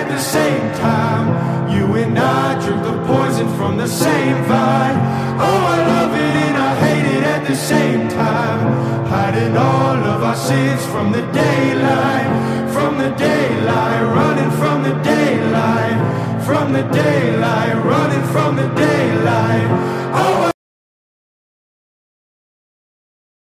At the same time. You and I drink the poison from the same vine. Oh, I love it and I hate it at the same time. Hiding all of our sins from the daylight, from the daylight, running from the daylight, from the daylight, running from the daylight.